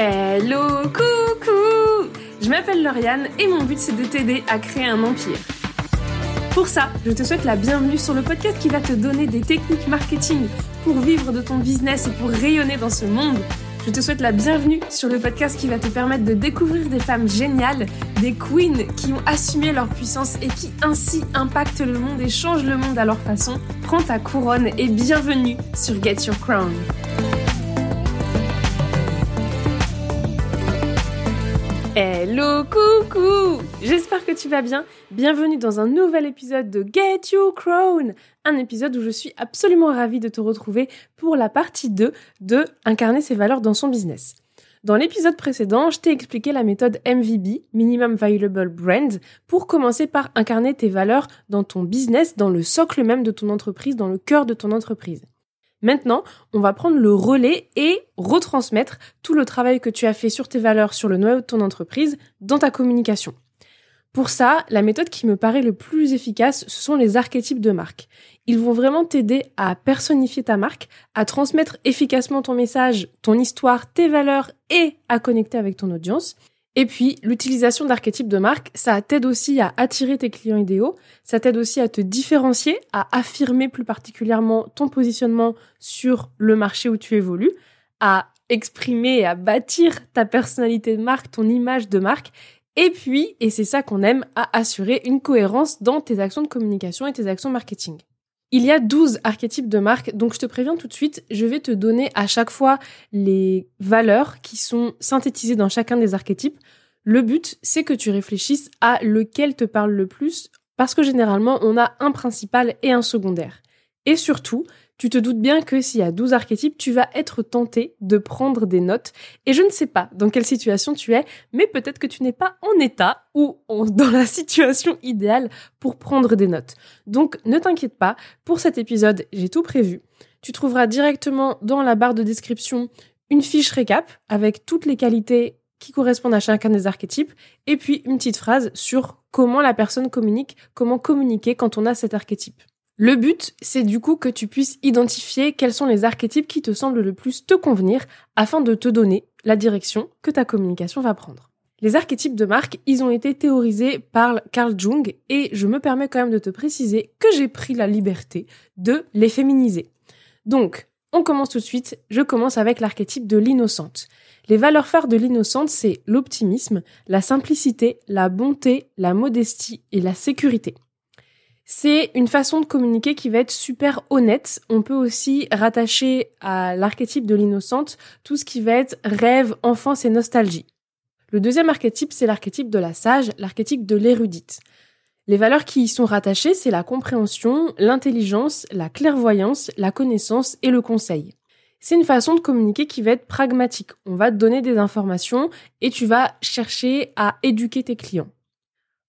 Hello, coucou Je m'appelle Lauriane et mon but c'est de t'aider à créer un empire. Pour ça, je te souhaite la bienvenue sur le podcast qui va te donner des techniques marketing pour vivre de ton business et pour rayonner dans ce monde. Je te souhaite la bienvenue sur le podcast qui va te permettre de découvrir des femmes géniales, des queens qui ont assumé leur puissance et qui ainsi impactent le monde et changent le monde à leur façon. Prends ta couronne et bienvenue sur Get Your Crown. Hello, coucou J'espère que tu vas bien. Bienvenue dans un nouvel épisode de Get You Crown, un épisode où je suis absolument ravie de te retrouver pour la partie 2 de Incarner ses valeurs dans son business. Dans l'épisode précédent, je t'ai expliqué la méthode MVB, Minimum Viable Brand, pour commencer par incarner tes valeurs dans ton business, dans le socle même de ton entreprise, dans le cœur de ton entreprise. Maintenant, on va prendre le relais et retransmettre tout le travail que tu as fait sur tes valeurs, sur le noyau de ton entreprise, dans ta communication. Pour ça, la méthode qui me paraît le plus efficace, ce sont les archétypes de marque. Ils vont vraiment t'aider à personnifier ta marque, à transmettre efficacement ton message, ton histoire, tes valeurs et à connecter avec ton audience. Et puis, l'utilisation d'archétypes de marque, ça t'aide aussi à attirer tes clients idéaux, ça t'aide aussi à te différencier, à affirmer plus particulièrement ton positionnement sur le marché où tu évolues, à exprimer et à bâtir ta personnalité de marque, ton image de marque, et puis, et c'est ça qu'on aime, à assurer une cohérence dans tes actions de communication et tes actions marketing. Il y a 12 archétypes de marque, donc je te préviens tout de suite, je vais te donner à chaque fois les valeurs qui sont synthétisées dans chacun des archétypes. Le but, c'est que tu réfléchisses à lequel te parle le plus, parce que généralement, on a un principal et un secondaire. Et surtout, tu te doutes bien que s'il y a 12 archétypes, tu vas être tenté de prendre des notes. Et je ne sais pas dans quelle situation tu es, mais peut-être que tu n'es pas en état ou dans la situation idéale pour prendre des notes. Donc ne t'inquiète pas, pour cet épisode, j'ai tout prévu. Tu trouveras directement dans la barre de description une fiche récap avec toutes les qualités qui correspondent à chacun des archétypes, et puis une petite phrase sur comment la personne communique, comment communiquer quand on a cet archétype. Le but, c'est du coup que tu puisses identifier quels sont les archétypes qui te semblent le plus te convenir afin de te donner la direction que ta communication va prendre. Les archétypes de marque, ils ont été théorisés par Carl Jung et je me permets quand même de te préciser que j'ai pris la liberté de les féminiser. Donc, on commence tout de suite. Je commence avec l'archétype de l'innocente. Les valeurs phares de l'innocente, c'est l'optimisme, la simplicité, la bonté, la modestie et la sécurité. C'est une façon de communiquer qui va être super honnête. On peut aussi rattacher à l'archétype de l'innocente tout ce qui va être rêve, enfance et nostalgie. Le deuxième archétype, c'est l'archétype de la sage, l'archétype de l'érudite. Les valeurs qui y sont rattachées, c'est la compréhension, l'intelligence, la clairvoyance, la connaissance et le conseil. C'est une façon de communiquer qui va être pragmatique. On va te donner des informations et tu vas chercher à éduquer tes clients.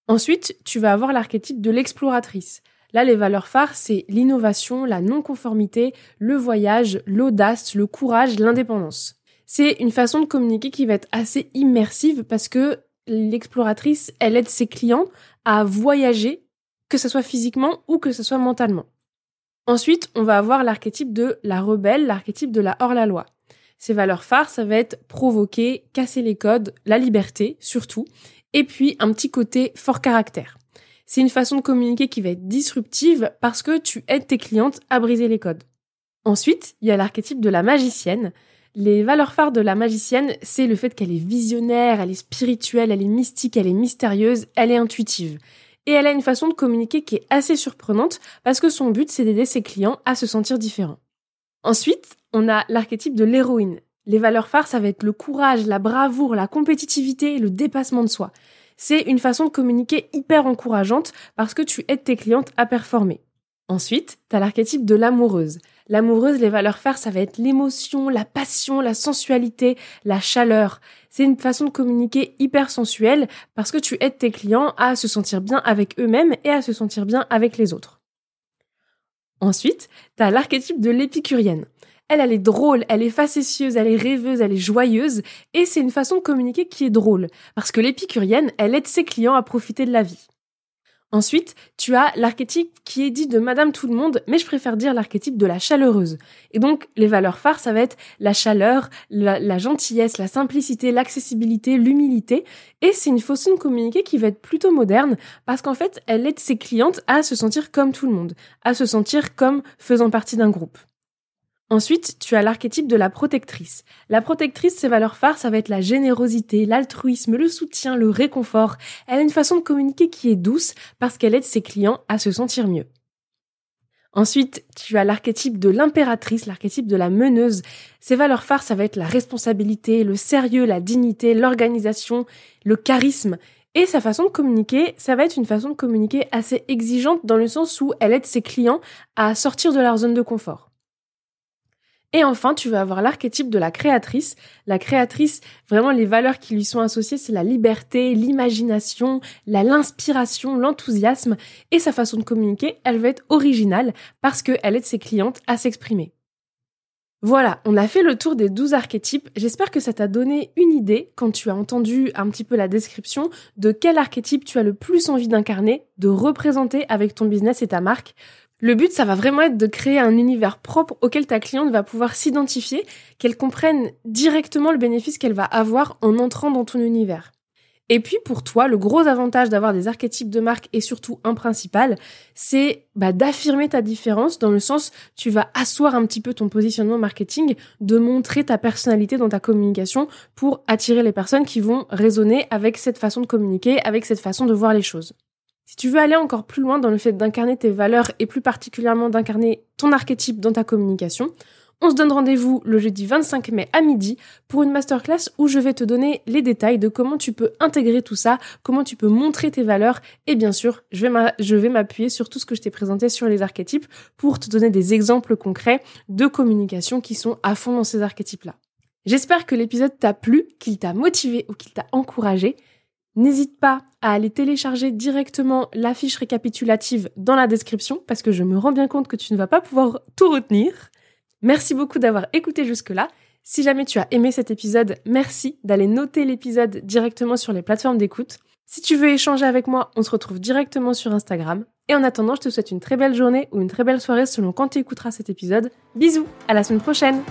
Ensuite, tu vas avoir l'archétype de l'exploratrice. Là, les valeurs phares, c'est l'innovation, la non-conformité, le voyage, l'audace, le courage, l'indépendance. C'est une façon de communiquer qui va être assez immersive parce que l'exploratrice, elle aide ses clients à voyager, que ce soit physiquement ou que ce soit mentalement. Ensuite, on va avoir l'archétype de la rebelle, l'archétype de la hors-la-loi. Ces valeurs phares, ça va être provoquer, casser les codes, la liberté, surtout, et puis un petit côté fort caractère. C'est une façon de communiquer qui va être disruptive parce que tu aides tes clientes à briser les codes. Ensuite, il y a l'archétype de la magicienne. Les valeurs phares de la magicienne, c'est le fait qu'elle est visionnaire, elle est spirituelle, elle est mystique, elle est mystérieuse, elle est intuitive. Et elle a une façon de communiquer qui est assez surprenante parce que son but, c'est d'aider ses clients à se sentir différents. Ensuite, on a l'archétype de l'héroïne. Les valeurs phares, ça va être le courage, la bravoure, la compétitivité le dépassement de soi. C'est une façon de communiquer hyper encourageante parce que tu aides tes clientes à performer. Ensuite, tu as l'archétype de l'amoureuse. L'amoureuse, les valeurs phares, ça va être l'émotion, la passion, la sensualité, la chaleur. C'est une façon de communiquer hyper sensuelle parce que tu aides tes clients à se sentir bien avec eux-mêmes et à se sentir bien avec les autres. Ensuite, tu as l'archétype de l'épicurienne. Elle, est drôle, elle est facétieuse, elle est rêveuse, elle est joyeuse, et c'est une façon de communiquer qui est drôle, parce que l'épicurienne, elle aide ses clients à profiter de la vie. Ensuite, tu as l'archétype qui est dit de Madame Tout le Monde, mais je préfère dire l'archétype de la chaleureuse. Et donc, les valeurs phares, ça va être la chaleur, la, gentillesse, la simplicité, l'accessibilité, l'humilité. Et c'est une façon de communiquer qui va être plutôt moderne, parce qu'en fait, elle aide ses clientes à se sentir comme tout le monde, à se sentir comme faisant partie d'un groupe. Ensuite, tu as l'archétype de la protectrice. La protectrice, ses valeurs phares, ça va être la générosité, l'altruisme, le soutien, le réconfort. Elle a une façon de communiquer qui est douce parce qu'elle aide ses clients à se sentir mieux. Ensuite, tu as l'archétype de l'impératrice, l'archétype de la meneuse. Ses valeurs phares, ça va être la responsabilité, le sérieux, la dignité, l'organisation, le charisme. Et sa façon de communiquer, ça va être une façon de communiquer assez exigeante dans le sens où elle aide ses clients à sortir de leur zone de confort. Et enfin, tu vas avoir l'archétype de la créatrice. La créatrice, vraiment les valeurs qui lui sont associées, c'est la liberté, l'imagination, l'inspiration, l'enthousiasme et sa façon de communiquer, elle va être originale parce qu'elle aide ses clientes à s'exprimer. Voilà, on a fait le tour des 12 archétypes. J'espère que ça t'a donné une idée quand tu as entendu un petit peu la description de quel archétype tu as le plus envie d'incarner, de représenter avec ton business et ta marque. Le but, ça va vraiment être de créer un univers propre auquel ta cliente va pouvoir s'identifier, qu'elle comprenne directement le bénéfice qu'elle va avoir en entrant dans ton univers. Et puis pour toi, le gros avantage d'avoir des archétypes de marque et surtout un principal, c'est bah, d'affirmer ta différence dans le sens tu vas asseoir un petit peu ton positionnement marketing, de montrer ta personnalité dans ta communication pour attirer les personnes qui vont résonner avec cette façon de communiquer, avec cette façon de voir les choses. Si tu veux aller encore plus loin dans le fait d'incarner tes valeurs et plus particulièrement d'incarner ton archétype dans ta communication, on se donne rendez-vous le jeudi 25 mai à midi pour une masterclass où je vais te donner les détails de comment tu peux intégrer tout ça, comment tu peux montrer tes valeurs et bien sûr, je vais m'appuyer sur tout ce que je t'ai présenté sur les archétypes pour te donner des exemples concrets de communication qui sont à fond dans ces archétypes-là. J'espère que l'épisode t'a plu, qu'il t'a motivé ou qu'il t'a encouragé. N'hésite pas à aller télécharger directement la fiche récapitulative dans la description parce que je me rends bien compte que tu ne vas pas pouvoir tout retenir. Merci beaucoup d'avoir écouté jusque-là. Si jamais tu as aimé cet épisode, merci d'aller noter l'épisode directement sur les plateformes d'écoute. Si tu veux échanger avec moi, on se retrouve directement sur Instagram. Et en attendant, je te souhaite une très belle journée ou une très belle soirée selon quand tu écouteras cet épisode. Bisous, à la semaine prochaine